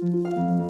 Música